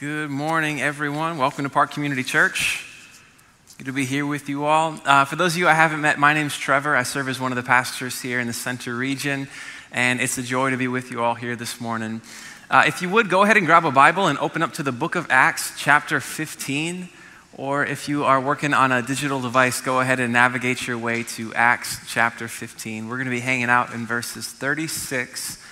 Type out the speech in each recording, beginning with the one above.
Good morning, everyone. Welcome to Park Community Church. Good to be here with you all. Uh, for those of you I haven't met, my name's Trevor. I serve as one of the pastors here in the center region, and it's a joy to be with you all here this morning. Uh, if you would, go ahead and grab a Bible and open up to the book of Acts, chapter 15. Or if you are working on a digital device, go ahead and navigate your way to Acts chapter 15. We're going to be hanging out in verses 36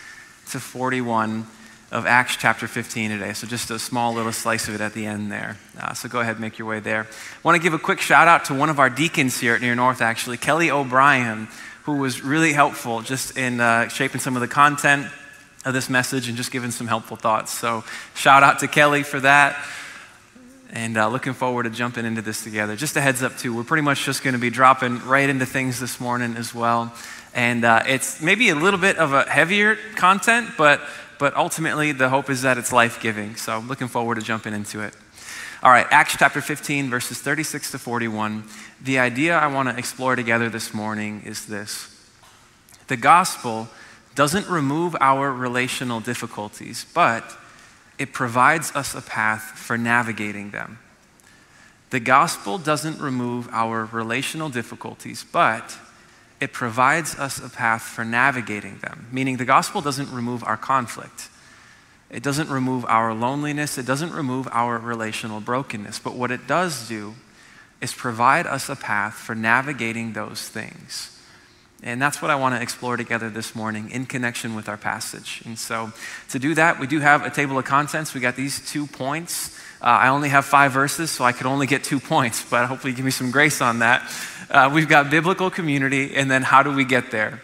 to 41 of Acts chapter 15 today. So just a small little slice of it at the end there. Uh, so go ahead and make your way there. I want to give a quick shout out to one of our deacons here at Near North, actually, Kelly O'Brien, who was really helpful just in uh, shaping some of the content of this message and just giving some helpful thoughts. So shout out to Kelly for that. And uh, looking forward to jumping into this together. Just a heads up, too, we're pretty much just going to be dropping right into things this morning as well. And uh, it's maybe a little bit of a heavier content, but but ultimately the hope is that it's life giving. So I'm looking forward to jumping into it. All right, Acts chapter 15, verses 36 to 41. The idea I want to explore together this morning is this the gospel doesn't remove our relational difficulties, but it provides us a path for navigating them. The gospel doesn't remove our relational difficulties, but it provides us a path for navigating them, meaning the gospel doesn't remove our conflict. It doesn't remove our loneliness. It doesn't remove our relational brokenness. But what it does do is provide us a path for navigating those things. And that's what I want to explore together this morning in connection with our passage. And so, to do that, we do have a table of contents. We got these two points. Uh, I only have five verses, so I could only get two points, but hopefully, you give me some grace on that. Uh, we've got biblical community, and then how do we get there?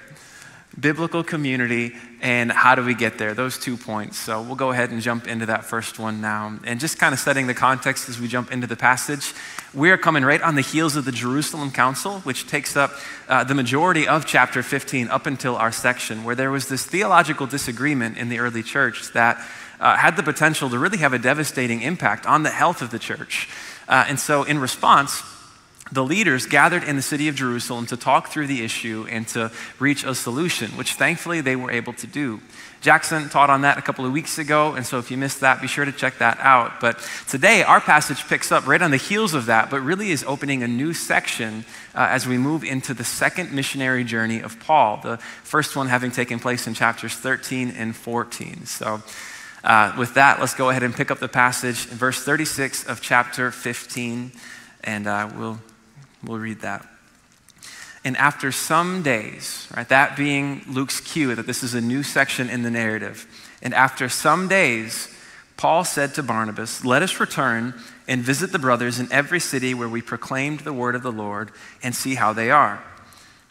Biblical community, and how do we get there? Those two points. So we'll go ahead and jump into that first one now. And just kind of setting the context as we jump into the passage, we are coming right on the heels of the Jerusalem Council, which takes up uh, the majority of chapter 15 up until our section, where there was this theological disagreement in the early church that uh, had the potential to really have a devastating impact on the health of the church. Uh, and so, in response, the leaders gathered in the city of Jerusalem to talk through the issue and to reach a solution, which thankfully they were able to do. Jackson taught on that a couple of weeks ago, and so if you missed that, be sure to check that out. But today, our passage picks up right on the heels of that, but really is opening a new section uh, as we move into the second missionary journey of Paul, the first one having taken place in chapters 13 and 14. So, uh, with that, let's go ahead and pick up the passage in verse 36 of chapter 15, and uh, we'll We'll read that. And after some days, right, that being Luke's cue that this is a new section in the narrative, and after some days, Paul said to Barnabas, Let us return and visit the brothers in every city where we proclaimed the word of the Lord and see how they are.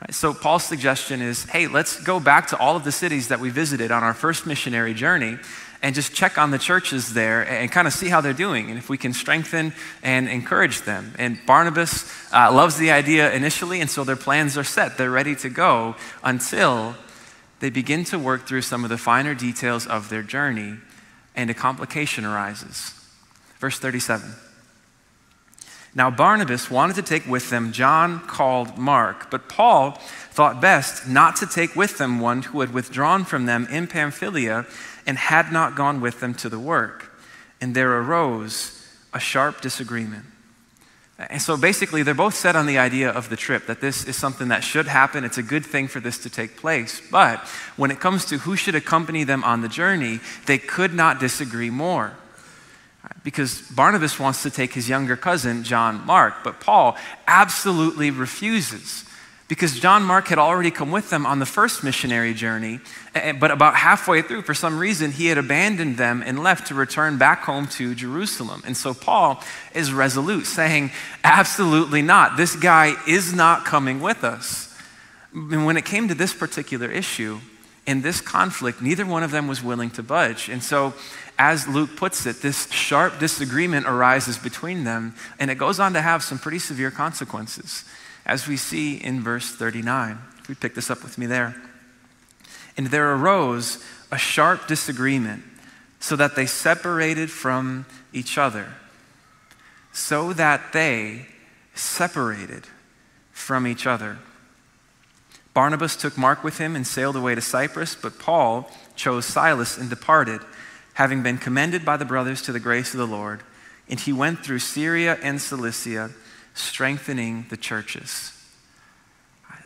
Right, so, Paul's suggestion is hey, let's go back to all of the cities that we visited on our first missionary journey and just check on the churches there and kind of see how they're doing and if we can strengthen and encourage them. And Barnabas uh, loves the idea initially, and so their plans are set. They're ready to go until they begin to work through some of the finer details of their journey, and a complication arises. Verse 37. Now, Barnabas wanted to take with them John called Mark, but Paul thought best not to take with them one who had withdrawn from them in Pamphylia and had not gone with them to the work. And there arose a sharp disagreement. And so basically, they're both set on the idea of the trip, that this is something that should happen. It's a good thing for this to take place. But when it comes to who should accompany them on the journey, they could not disagree more. Because Barnabas wants to take his younger cousin, John Mark, but Paul absolutely refuses because John Mark had already come with them on the first missionary journey, but about halfway through, for some reason, he had abandoned them and left to return back home to Jerusalem. And so Paul is resolute, saying, Absolutely not. This guy is not coming with us. And when it came to this particular issue, in this conflict, neither one of them was willing to budge. And so, as Luke puts it, this sharp disagreement arises between them, and it goes on to have some pretty severe consequences as we see in verse 39. If we pick this up with me there. And there arose a sharp disagreement, so that they separated from each other, so that they separated from each other. Barnabas took Mark with him and sailed away to Cyprus, but Paul chose Silas and departed. having been commended by the brothers to the grace of the Lord, and he went through Syria and Cilicia, strengthening the churches.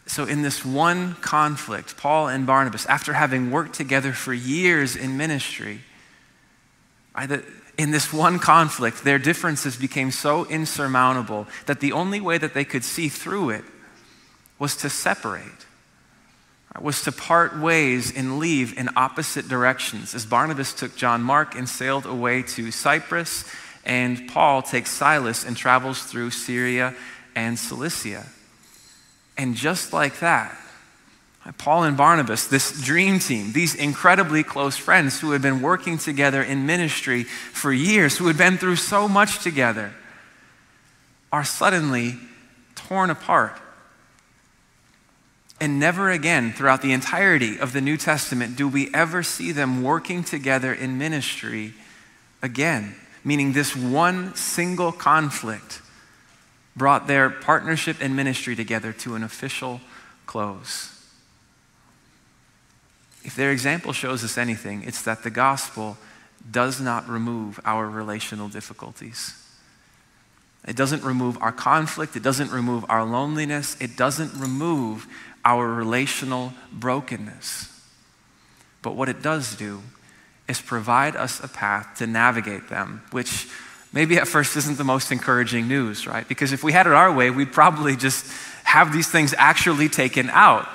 So, in this one conflict, Paul and Barnabas, after having worked together for years in ministry, in this one conflict, their differences became so insurmountable that the only way that they could see through it was to separate was to part ways and leave in opposite directions as Barnabas took John Mark and sailed away to Cyprus, and Paul takes Silas and travels through Syria and Cilicia. And just like that, Paul and Barnabas, this dream team, these incredibly close friends who had been working together in ministry for years, who had been through so much together, are suddenly torn apart and never again, throughout the entirety of the New Testament, do we ever see them working together in ministry again. Meaning, this one single conflict brought their partnership and ministry together to an official close. If their example shows us anything, it's that the gospel does not remove our relational difficulties. It doesn't remove our conflict. It doesn't remove our loneliness. It doesn't remove our relational brokenness. But what it does do is provide us a path to navigate them, which maybe at first isn't the most encouraging news, right? Because if we had it our way, we'd probably just have these things actually taken out,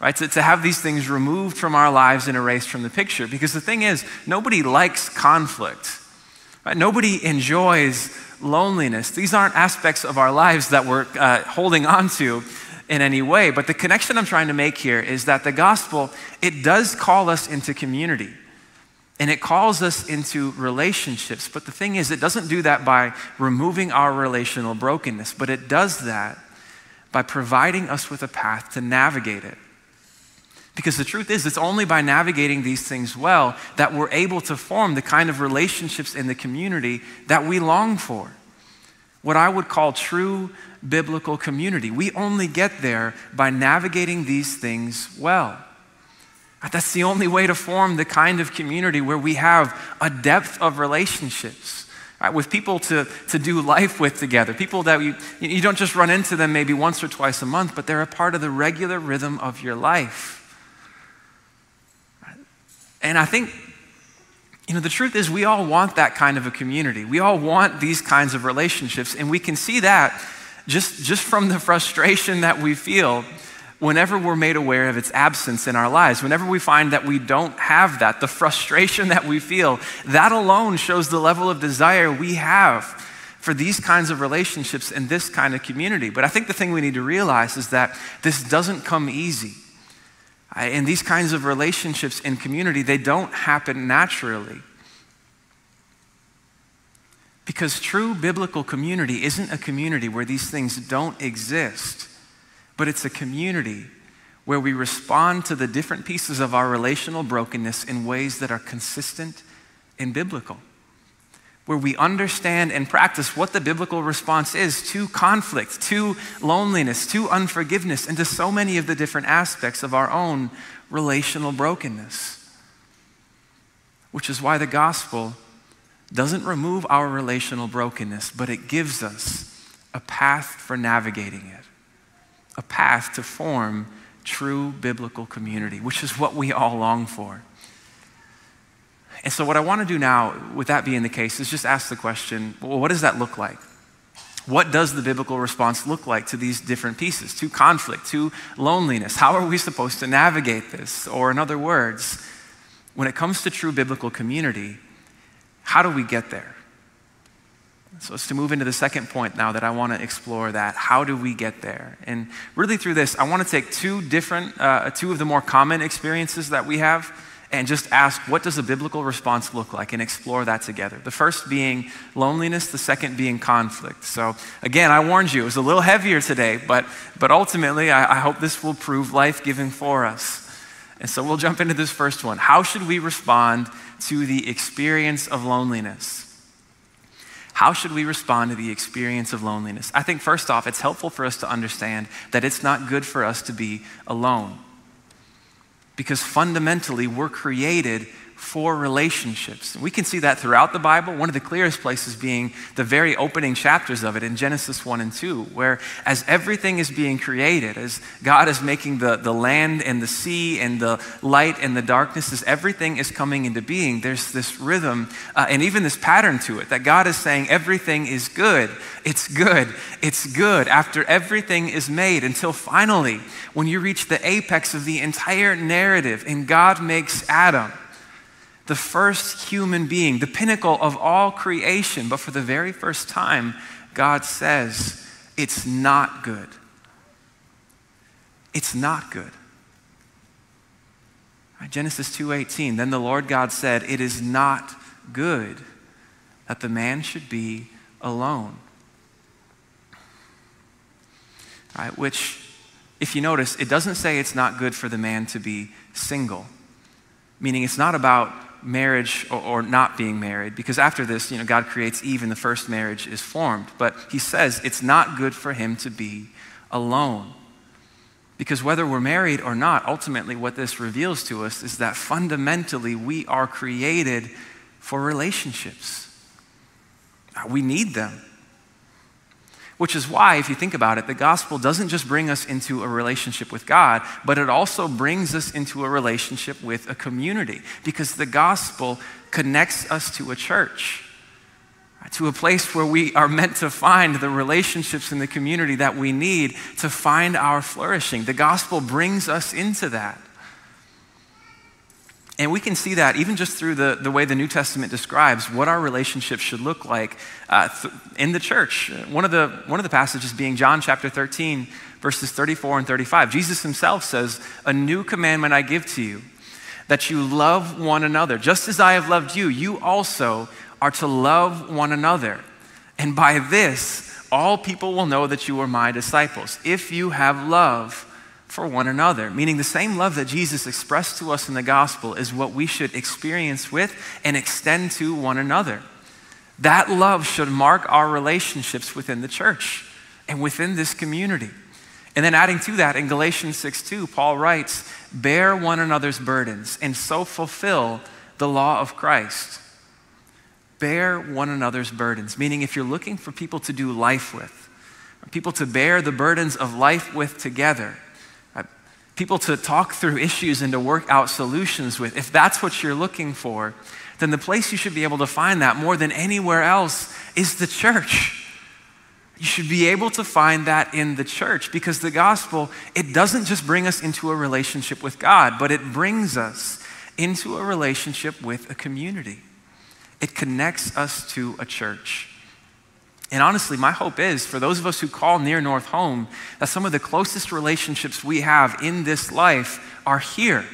right? To, to have these things removed from our lives and erased from the picture. Because the thing is, nobody likes conflict, right? Nobody enjoys loneliness. These aren't aspects of our lives that we're uh, holding on to in any way. But the connection I'm trying to make here is that the gospel, it does call us into community. And it calls us into relationships. But the thing is, it doesn't do that by removing our relational brokenness, but it does that by providing us with a path to navigate it. Because the truth is, it's only by navigating these things well that we're able to form the kind of relationships in the community that we long for what I would call true biblical community. We only get there by navigating these things well. That's the only way to form the kind of community where we have a depth of relationships. Right, with people to, to do life with together, people that you, you don't just run into them maybe once or twice a month, but they're a part of the regular rhythm of your life. And I think you know, the truth is, we all want that kind of a community. We all want these kinds of relationships, and we can see that just, just from the frustration that we feel whenever we're made aware of its absence in our lives. Whenever we find that we don't have that, the frustration that we feel, that alone shows the level of desire we have for these kinds of relationships and this kind of community. But I think the thing we need to realize is that this doesn't come easy. And these kinds of relationships in community, they don't happen naturally. Because true biblical community isn't a community where these things don't exist, but it's a community where we respond to the different pieces of our relational brokenness in ways that are consistent and biblical. Where we understand and practice what the biblical response is to conflict, to loneliness, to unforgiveness, and to so many of the different aspects of our own relational brokenness. Which is why the gospel doesn't remove our relational brokenness, but it gives us a path for navigating it, a path to form true biblical community, which is what we all long for. And so, what I want to do now, with that being the case, is just ask the question well, what does that look like? What does the biblical response look like to these different pieces, to conflict, to loneliness? How are we supposed to navigate this? Or, in other words, when it comes to true biblical community, how do we get there? So it's to move into the second point now that I want to explore that. How do we get there? And really through this, I want to take two different, uh, two of the more common experiences that we have and just ask, what does a biblical response look like, and explore that together. The first being loneliness, the second being conflict. So, again, I warned you, it was a little heavier today, but, but ultimately, I, I hope this will prove life giving for us. And so we'll jump into this first one. How should we respond to the experience of loneliness? How should we respond to the experience of loneliness? I think, first off, it's helpful for us to understand that it's not good for us to be alone because fundamentally we're created for relationships. We can see that throughout the Bible. One of the clearest places being the very opening chapters of it in Genesis 1 and 2, where as everything is being created, as God is making the, the land and the sea and the light and the darkness, as everything is coming into being, there's this rhythm uh, and even this pattern to it that God is saying everything is good. It's good. It's good after everything is made until finally, when you reach the apex of the entire narrative and God makes Adam the first human being, the pinnacle of all creation. But for the very first time, God says, it's not good. It's not good. Right, Genesis 2:18 Then the Lord God said, "It is not good that the man should be alone." Right, which if you notice, it doesn't say it's not good for the man to be single. Meaning it's not about marriage or, or, not being married, because after this, you know, God creates Eve and the first marriage is formed. But he says it's not good for him to be alone. Because whether we're married or not, ultimately what this reveals to us is that fundamentally we are created for relationships. We need them. Which is why, if you think about it, the gospel doesn't just bring us into a relationship with God, but it also brings us into a relationship with a community. Because the gospel connects us to a church, to a place where we are meant to find the relationships in the community that we need to find our flourishing. The gospel brings us into that. And we can see that even just through the, the way the New Testament describes what our relationships should look like uh, th- in the church. One of the, one of the passages being John chapter 13, verses 34 and 35. Jesus himself says, A new commandment I give to you, that you love one another. Just as I have loved you, you also are to love one another. And by this, all people will know that you are my disciples, if you have love for one another. Meaning, the same love that Jesus expressed to us in the gospel is what we should experience with and extend to one another. That love should mark our relationships within the church and within this community. And then adding to that, in Galatians 6 2, Paul writes, Bear one another's burdens and so fulfill the law of Christ. Bear one another's burdens, meaning if you're looking for people to do life with, people to bear the burdens of life with together, people to talk through issues and to work out solutions with, if that's what you're looking for, then the place you should be able to find that more than anywhere else is the church. You should be able to find that in the church because the gospel, it doesn't just bring us into a relationship with God, but it brings us into a relationship with a community. It connects us to a church. And honestly, my hope is for those of us who call near North home, that some of the closest relationships we have in this life are here,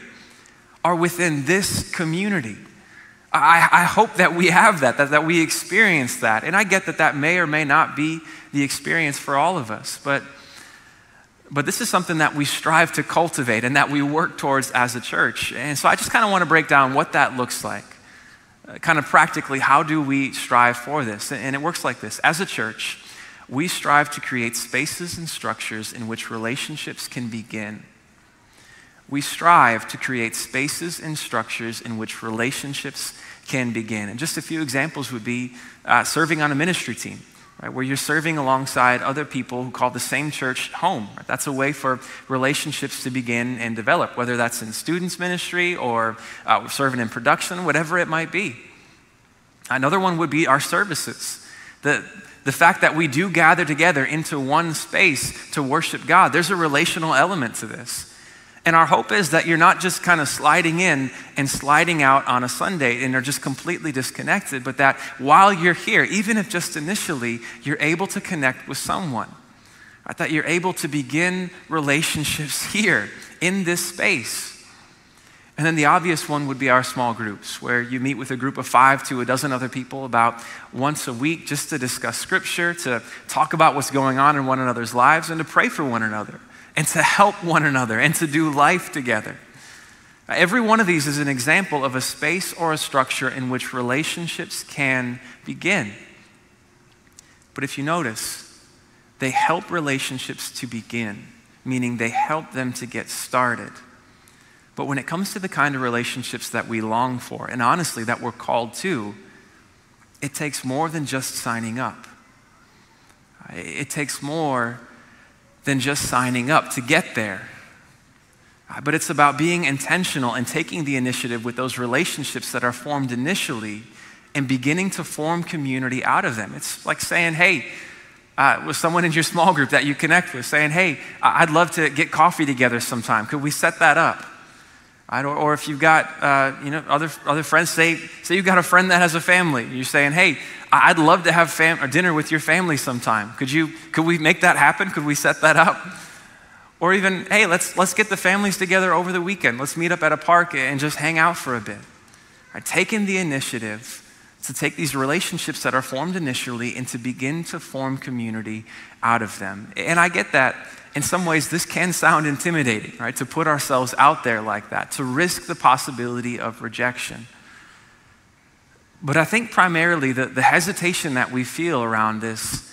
are within this community. I, I hope that we have that, that, that we experience that. And I get that that may or may not be the experience for all of us, but, but this is something that we strive to cultivate and that we work towards as a church. And so I just kind of want to break down what that looks like kind of practically, how do we strive for this? And it works like this As a church, we strive to create spaces and structures in which relationships can begin. We strive to create spaces and structures in which relationships can begin. And just a few examples would be uh, serving on a ministry team right, where you're serving alongside other people who call the same church home. Right? That's a way for relationships to begin and develop, whether that's in students' ministry or uh, serving in production, whatever it might be. Another one would be our services. The, the fact that we do gather together into one space to worship God, there's a relational element to this. And our hope is that you're not just kind of sliding in and sliding out on a Sunday and are just completely disconnected, but that while you're here, even if just initially, you're able to connect with someone. Right? That you're able to begin relationships here in this space. And then the obvious one would be our small groups, where you meet with a group of five to a dozen other people about once a week just to discuss scripture, to talk about what's going on in one another's lives, and to pray for one another and to help one another and to do life together. Every one of these is an example of a space or a structure in which relationships can begin. But if you notice, they help relationships to begin, meaning they help them to get started. But when it comes to the kind of relationships that we long for, and honestly, that we're called to, it takes more than just signing up. It takes more than just signing up to get there. But it's about being intentional and taking the initiative with those relationships that are formed initially and beginning to form community out of them. It's like saying, hey, uh, with someone in your small group that you connect with, saying, hey, I'd love to get coffee together sometime. Could we set that up? Or, or if you've got uh, you know, other, other friends, say, say you've got a friend that has a family. You're saying, hey, I'd love to have fam- dinner with your family sometime. Could, you, could we make that happen? Could we set that up? Or even, hey, let's, let's get the families together over the weekend. Let's meet up at a park and just hang out for a bit. Right? Taking the initiative to take these relationships that are formed initially and to begin to form community out of them. And I get that in some ways, this can sound intimidating, right? To put ourselves out there like that, to risk the possibility of rejection. But I think primarily the, the hesitation that we feel around this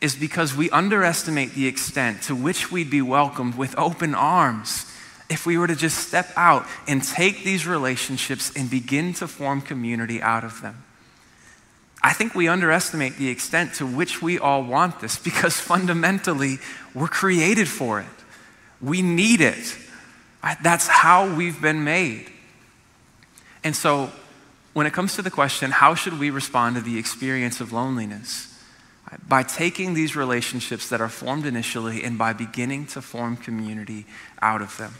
is because we underestimate the extent to which we'd be welcomed with open arms if we were to just step out and take these relationships and begin to form community out of them. I think we underestimate the extent to which we all want this because fundamentally we're created for it. We need it. That's how we've been made. And so, when it comes to the question, how should we respond to the experience of loneliness? By taking these relationships that are formed initially and by beginning to form community out of them.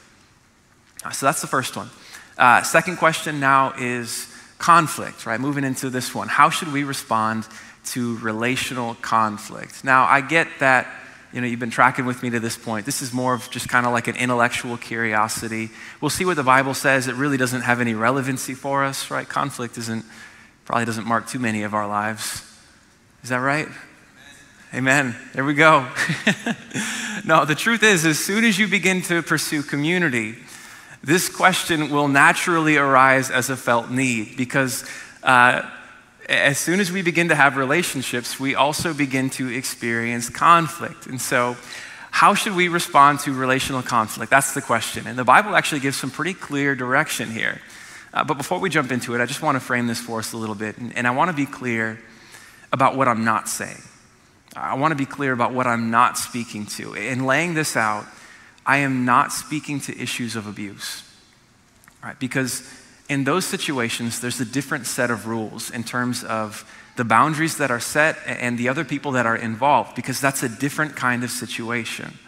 So that's the first one. Uh, second question now is conflict, right? Moving into this one. How should we respond to relational conflict? Now, I get that, you know, you've been tracking with me to this point. This is more of just kind of like an intellectual curiosity. We'll see what the Bible says. It really doesn't have any relevancy for us, right? Conflict isn't, probably doesn't mark too many of our lives. Is that right? Amen. There we go. no, the truth is, as soon as you begin to pursue community, this question will naturally arise as a felt need because uh, as soon as we begin to have relationships, we also begin to experience conflict. And so, how should we respond to relational conflict? That's the question. And the Bible actually gives some pretty clear direction here. Uh, but before we jump into it, I just want to frame this for us a little bit. And, and I want to be clear about what I'm not saying. I want to be clear about what I'm not speaking to. In laying this out, I am not speaking to issues of abuse, right? Because in those situations, there's a different set of rules in terms of the boundaries that are set and the other people that are involved, because that's a different kind of situation.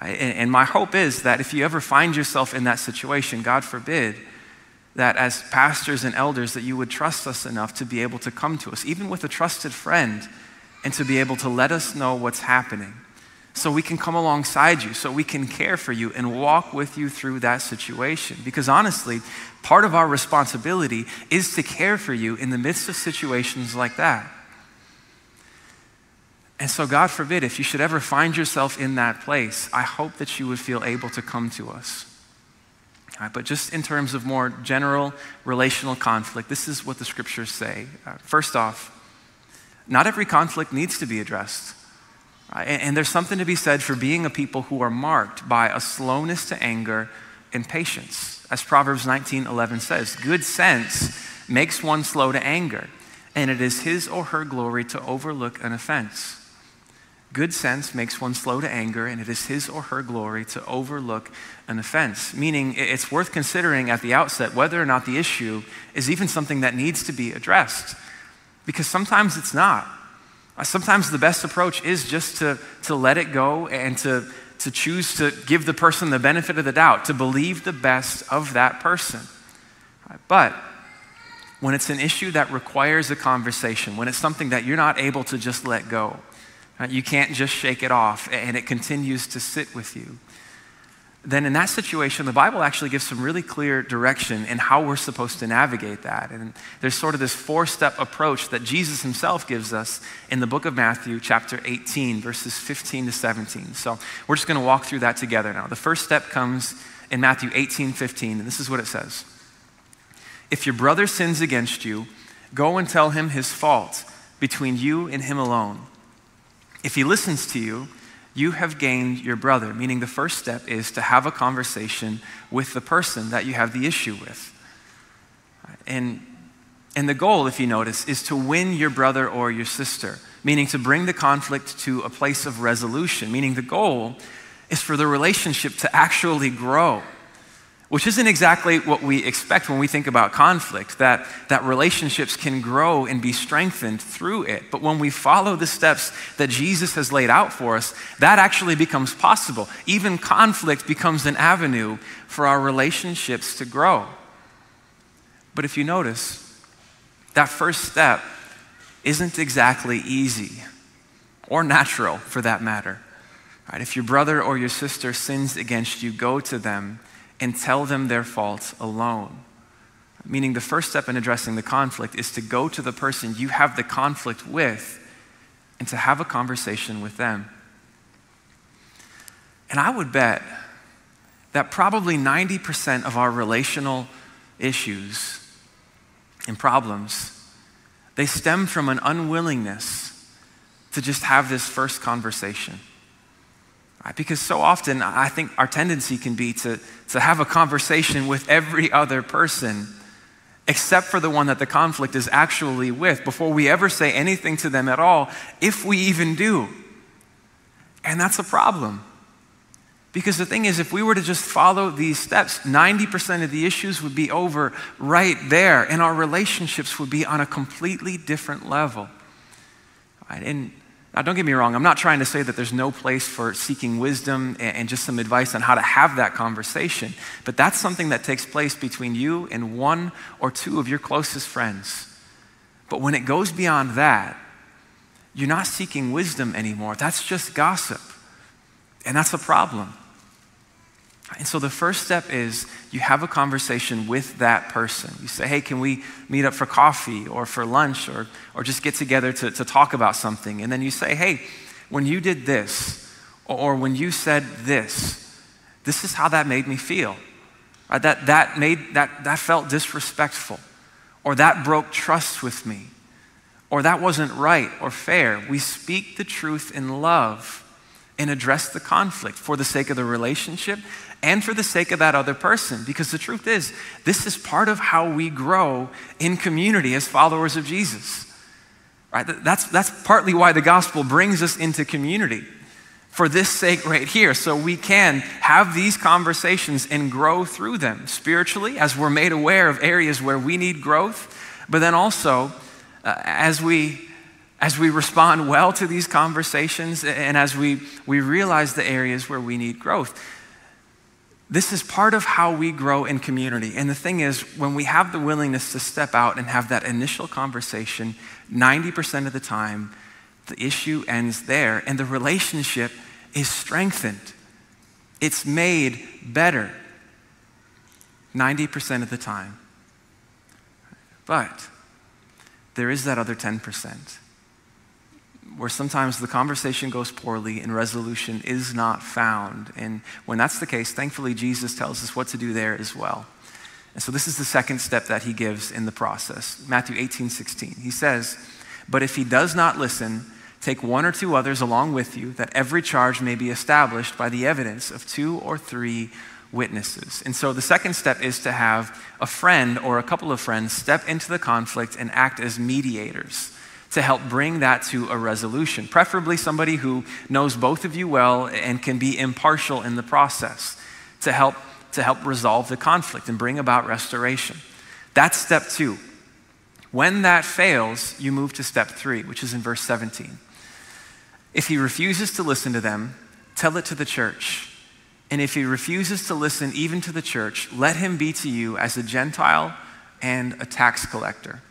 And my hope is that if you ever find yourself in that situation, God forbid, that as pastors and elders that you would trust us enough to be able to come to us even with a trusted friend and to be able to let us know what's happening so we can come alongside you, so we can care for you and walk with you through that situation. Because honestly, part of our responsibility is to care for you in the midst of situations like that. And so, God forbid, if you should ever find yourself in that place, I hope that you would feel able to come to us. Right, but just in terms of more general relational conflict, this is what the scriptures say. Uh, first off, not every conflict needs to be addressed. Uh, and there's something to be said for being a people who are marked by a slowness to anger and patience. As Proverbs 19:11 says, good sense makes one slow to anger, and it is his or her glory to overlook an offense. Good sense makes one slow to anger, and it is his or her glory to overlook an offense. Meaning, it's worth considering at the outset whether or not the issue is even something that needs to be addressed. Because sometimes it's not. Uh, sometimes the best approach is just to, to let it go and to, to choose to give the person the benefit of the doubt, to believe the best of that person. But when it's an issue that requires a conversation, when it's something that you're not able to just let go, you can't just shake it off and it continues to sit with you, then in that situation, the Bible actually gives some really clear direction in how we're supposed to navigate that. And there's sort of this four step approach that Jesus himself gives us in the book of Matthew, chapter 18, verses 15 to 17. So we're just going to walk through that together now. The first step comes in Matthew 18, 15, and this is what it says If your brother sins against you, go and tell him his fault between you and him alone. If he listens to you, you have gained your brother. Meaning, the first step is to have a conversation with the person that you have the issue with. And, and the goal, if you notice, is to win your brother or your sister, meaning to bring the conflict to a place of resolution, meaning the goal is for the relationship to actually grow which isn't exactly what we expect when we think about conflict, that, that relationships can grow and be strengthened through it. But when we follow the steps that Jesus has laid out for us, that actually becomes possible. Even conflict becomes an avenue for our relationships to grow. But if you notice, that first step isn't exactly easy or natural for that matter. Right? If your brother or your sister sins against you, go to them and tell them their faults alone. Meaning, the first step in addressing the conflict is to go to the person you have the conflict with and to have a conversation with them. And I would bet that probably 90% of our relational issues and problems they stem from an unwillingness to just have this first conversation Right? Because so often, I think our tendency can be to, to have a conversation with every other person except for the one that the conflict is actually with before we ever say anything to them at all, if we even do. And that's a problem. Because the thing is, if we were to just follow these steps, 90% of the issues would be over right there, and our relationships would be on a completely different level. Right? And now, don't get me wrong, I'm not trying to say that there's no place for seeking wisdom and just some advice on how to have that conversation, but that's something that takes place between you and one or two of your closest friends. But when it goes beyond that, you're not seeking wisdom anymore. That's just gossip. And that's a problem. And so the first step is you have a conversation with that person. You say, hey, can we meet up for coffee or for lunch or, or just get together to, to talk about something? And then you say, hey, when you did this or when you said this, this is how that made me feel. Right? That, that, made, that, that felt disrespectful or that broke trust with me or that wasn't right or fair. We speak the truth in love and address the conflict for the sake of the relationship and for the sake of that other person. Because the truth is, this is part of how we grow in community as followers of Jesus. Right? That's, that's partly why the gospel brings us into community for this sake right here, so we can have these conversations and grow through them spiritually as we're made aware of areas where we need growth, but then also uh, as we as we respond well to these conversations and as we, we realize the areas where we need growth. This is part of how we grow in community. And the thing is, when we have the willingness to step out and have that initial conversation, 90% of the time, the issue ends there and the relationship is strengthened. It's made better 90% of the time. But there is that other 10% where sometimes the conversation goes poorly and resolution is not found. And when that's the case, thankfully, Jesus tells us what to do there as well. And so this is the second step that he gives in the process. Matthew 18, 16. He says, But if he does not listen, take one or two others along with you, that every charge may be established by the evidence of two or three witnesses. And so the second step is to have a friend or a couple of friends step into the conflict and act as mediators to help bring that to a resolution. Preferably somebody who knows both of you well and can be impartial in the process to help, to help resolve the conflict and bring about restoration. That's step two. When that fails, you move to step three, which is in verse 17. If he refuses to listen to them, tell it to the church. And if he refuses to listen even to the church, let him be to you as a Gentile and a tax collector.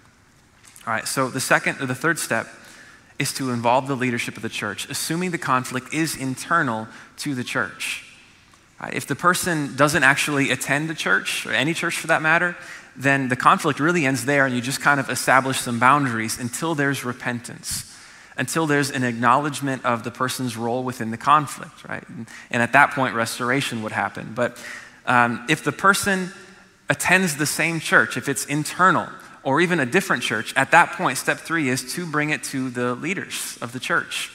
All right, so the second or the third step is to involve the leadership of the church, assuming the conflict is internal to the church. Right, if the person doesn't actually attend the church, or any church for that matter, then the conflict really ends there and you just kind of establish some boundaries until there's repentance, until there's an acknowledgement of the person's role within the conflict, right? And, and at that point, restoration would happen. But um, if the person attends the same church, if it's internal, or even a different church, at that point, step three is to bring it to the leaders of the church.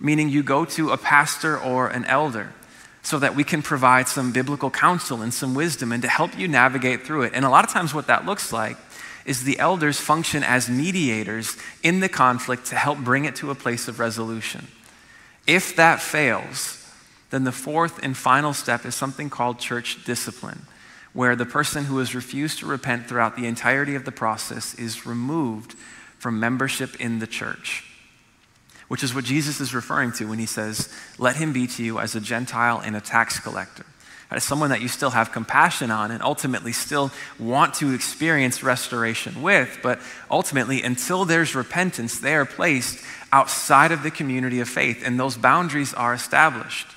meaning you go to a pastor or an elder so that we can provide some biblical counsel and some wisdom and to help you navigate through it. And a lot of times, what that looks like is the elders function as mediators in the conflict to help bring it to a place of resolution. If that fails, then the fourth and final step is something called church discipline, where the person who has refused to repent throughout the entirety of the process is removed from membership in the church, which is what Jesus is referring to when he says, Let him be to you as a Gentile and a tax collector as someone that you still have compassion on and ultimately still want to experience restoration with. But ultimately, until there's repentance, they are placed outside of the community of faith, and those boundaries are established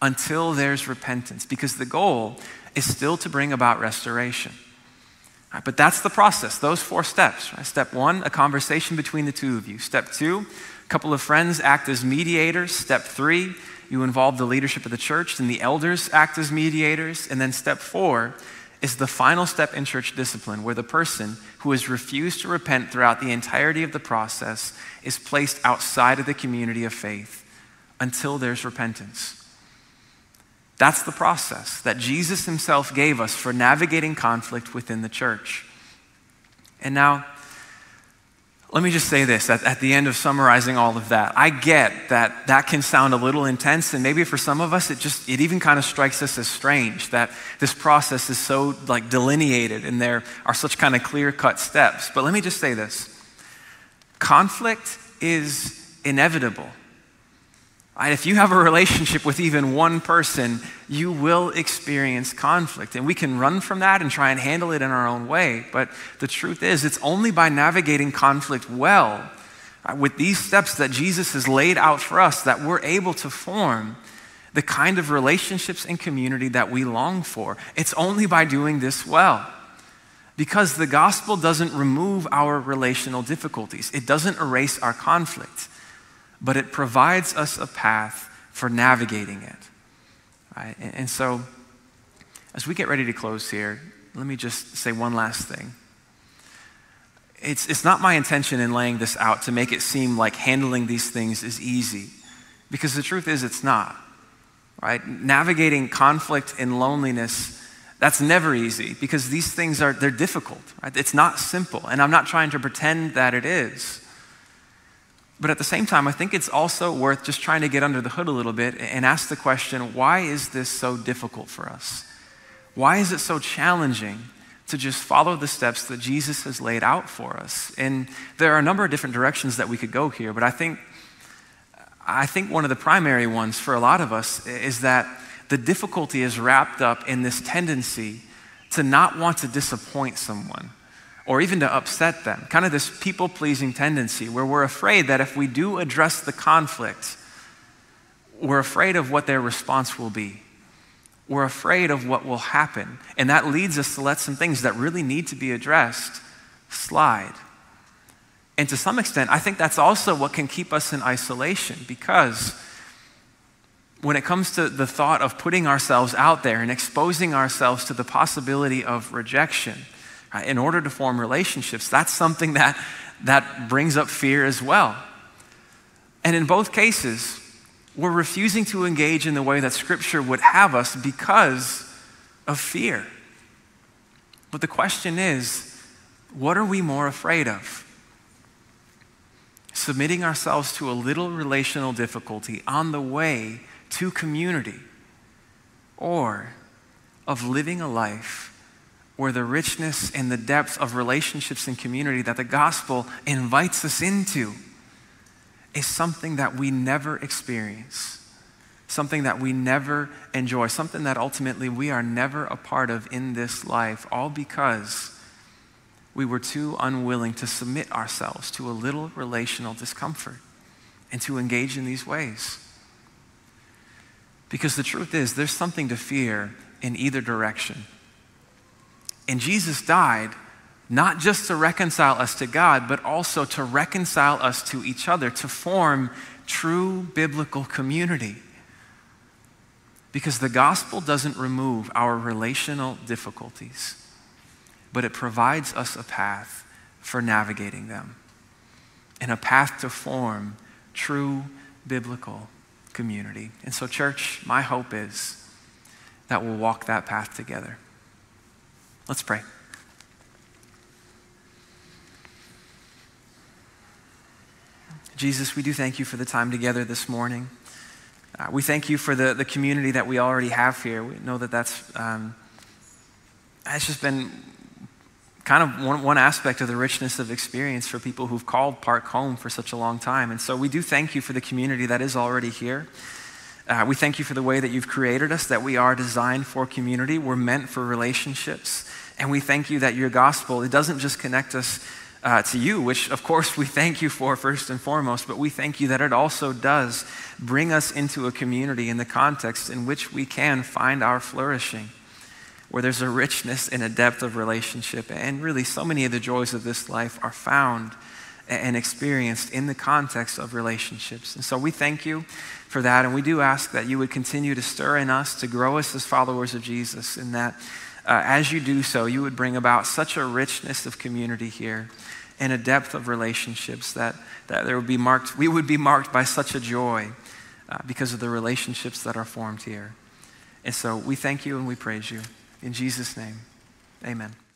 until there's repentance, because the goal is still to bring about restoration. Right, but that's the process, those four steps. Right? Step one, a conversation between the two of you. Step two, a couple of friends act as mediators. Step three, you involve the leadership of the church, and the elders act as mediators. And then step four is the final step in church discipline, where the person who has refused to repent throughout the entirety of the process is placed outside of the community of faith until there's repentance. That's the process that Jesus himself gave us for navigating conflict within the church. And now, let me just say this at, at, the end of summarizing all of that. I get that that can sound a little intense, and maybe for some of us, it just, it even kind of strikes us as strange that this process is so like delineated and there are such kind of clear cut steps. But let me just say this conflict is inevitable. Right? If you have a relationship with even one person, you will experience conflict. And we can run from that and try and handle it in our own way. But the truth is, it's only by navigating conflict well, uh, with these steps that Jesus has laid out for us, that we're able to form the kind of relationships and community that we long for. It's only by doing this well. Because the gospel doesn't remove our relational difficulties, it doesn't erase our conflict but it provides us a path for navigating it. Right? And, and so, as we get ready to close here, let me just say one last thing. It's, it's not my intention in laying this out to make it seem like handling these things is easy, because the truth is it's not. Right? Navigating conflict and loneliness, that's never easy because these things are they're difficult. Right? It's not simple, and I'm not trying to pretend that it is. But at the same time, I think it's also worth just trying to get under the hood a little bit and ask the question why is this so difficult for us? Why is it so challenging to just follow the steps that Jesus has laid out for us? And there are a number of different directions that we could go here, but I think, I think one of the primary ones for a lot of us is that the difficulty is wrapped up in this tendency to not want to disappoint someone or even to upset them. Kind of this people pleasing tendency where we're afraid that if we do address the conflict, we're afraid of what their response will be. We're afraid of what will happen. And that leads us to let some things that really need to be addressed slide. And to some extent, I think that's also what can keep us in isolation because when it comes to the thought of putting ourselves out there and exposing ourselves to the possibility of rejection, Right? In order to form relationships, that's something that, that brings up fear as well. And in both cases, we're refusing to engage in the way that Scripture would have us because of fear. But the question is what are we more afraid of? Submitting ourselves to a little relational difficulty on the way to community, or of living a life where the richness and the depth of relationships and community that the gospel invites us into is something that we never experience, something that we never enjoy, something that ultimately we are never a part of in this life, all because we were too unwilling to submit ourselves to a little relational discomfort and to engage in these ways. Because the truth is, there's something to fear in either direction. And Jesus died not just to reconcile us to God, but also to reconcile us to each other, to form true biblical community. Because the gospel doesn't remove our relational difficulties, but it provides us a path for navigating them and a path to form true biblical community. And so, church, my hope is that we'll walk that path together. Let's pray. Jesus, we do thank you for the time together this morning. Uh, we thank you for the, the community that we already have here. We know that that's um, it's just been kind of one, one aspect of the richness of experience for people who've called Park home for such a long time. And so we do thank you for the community that is already here. Uh, we thank you for the way that you've created us, that we are designed for community. We're meant for relationships. And we thank you that your gospel, it doesn't just connect us uh, to you, which of course we thank you for first and foremost, but we thank you that it also does bring us into a community in the context in which we can find our flourishing, where there's a richness and a depth of relationship. And really, so many of the joys of this life are found and experienced in the context of relationships. And so we thank you for that. And we do ask that you would continue to stir in us, to grow us as followers of Jesus, and that uh, as you do so, you would bring about such a richness of community here and a depth of relationships that, that there would be marked, we would be marked by such a joy uh, because of the relationships that are formed here. And so we thank you and we praise you. In Jesus' name, amen.